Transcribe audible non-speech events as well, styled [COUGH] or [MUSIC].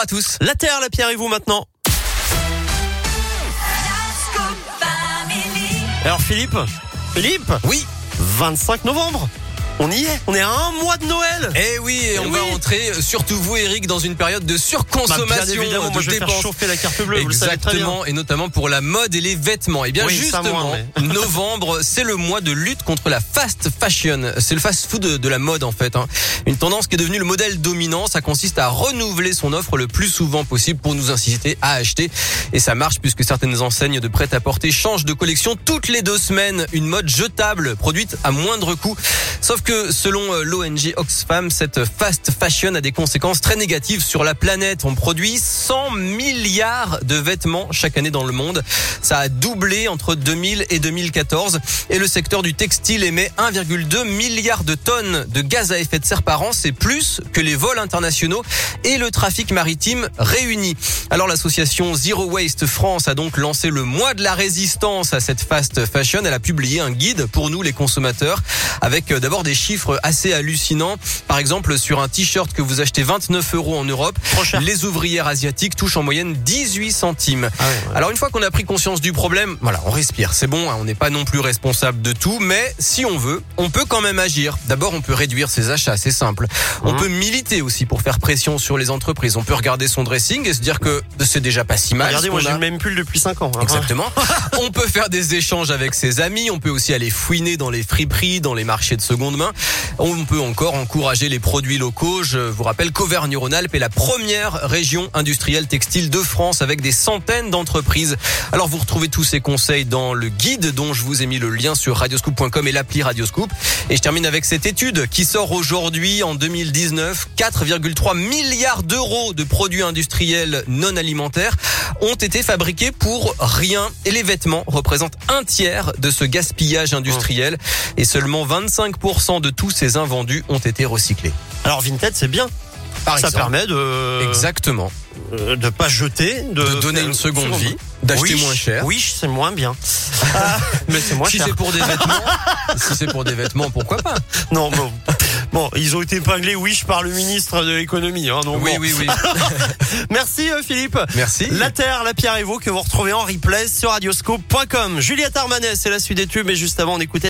à tous. La Terre, la Pierre et vous maintenant. Alors Philippe, Philippe, Oui. 25 novembre. On y est. On est à un mois de Noël. Eh oui, et on Eh va entrer, surtout vous Eric, dans une période de Bah, surconsommation bien évidemment, de moi je vais dépenses. faire chauffer la carte bleue. Vous le bien. Exactement, et notamment pour la mode et les vêtements. Et bien Oui, ça, justement, mais- [LAUGHS] novembre, c'est le mois de lutte contre la fast fashion. C'est le fast-food de, de la mode en fait. hein. Une tendance qui est devenue le modèle dominant. Ça consiste à renouveler son offre le plus souvent possible pour nous inciter à acheter. Et ça marche puisque certaines enseignes de prêt-à-porter changent de collection toutes les deux semaines. Une mode jetable, produite à moindre coût. Sauf que selon euh, l'ONG Oxfam, cette fast fashion a des conséquences très négatives sur la planète. On produit 100 milliards de vêtements chaque année dans le monde. Ça a doublé entre 2000 et 2014. Et le secteur du textile émet 1,2 milliard de tonnes de gaz à effet de serre par an. C'est plus que les vols internationaux et le trafic maritime réunis. Alors l'association Zero Waste France a donc lancé le mois de la résistance à cette fast fashion. Elle a publié un guide pour nous les consommateurs avec euh, des chiffres assez hallucinants. Par exemple, sur un t-shirt que vous achetez 29 euros en Europe, les ouvrières asiatiques touchent en moyenne 18 centimes. Ah ouais, ouais. Alors une fois qu'on a pris conscience du problème, voilà, on respire. C'est bon, hein, on n'est pas non plus responsable de tout, mais si on veut, on peut quand même agir. D'abord, on peut réduire ses achats, c'est simple. On Mhm. peut militer aussi pour faire pression sur les entreprises. On peut regarder son dressing et se dire que c'est déjà pas si mal. Regardez, moi j'ai le même pull depuis 5 ans. hein. Exactement. [LAUGHS] on peut faire des échanges avec ses amis. On peut aussi aller fouiner dans les friperies, dans les marchés de seconde On peut encore encourager les produits locaux. Je vous rappelle qu'Auvergne-Rhône-Alpes est la première région industrielle textile de France avec des centaines d'entreprises. Alors vous retrouvez tous ces conseils dans le guide dont je vous ai mis le lien sur radioscoop.com et l'appli Radioscoop. Et je termine avec cette étude qui sort aujourd'hui en 2019. 4,3 milliards d'euros de produits industriels non alimentaires ont été fabriqués pour rien. Et les vêtements représentent un tiers de ce gaspillage industriel. Et seulement 25% de tous ces invendus ont été recyclés. Alors Vinted c'est bien. Par Ça exemple. permet de Exactement. euh, de pas jeter, de, De donner une seconde vie, d'acheter Oui, moins cher. Oui, c'est moins bien. [LAUGHS] Ah, mais c'est moins si cher. c'est pour des vêtements, si c'est pour des vêtements, pourquoi pas? Non, bon. Bon, ils ont été épinglés, Wish, par le ministre de l'économie. Hein, donc Oui, bon. oui, oui. [LAUGHS] Merci euh, Philippe. Merci. La Terre, la Pierre et vous que vous retrouvez en replay sur radioscope.com. Juliette Armanet, c'est la suite des tubes et juste avant on écoutait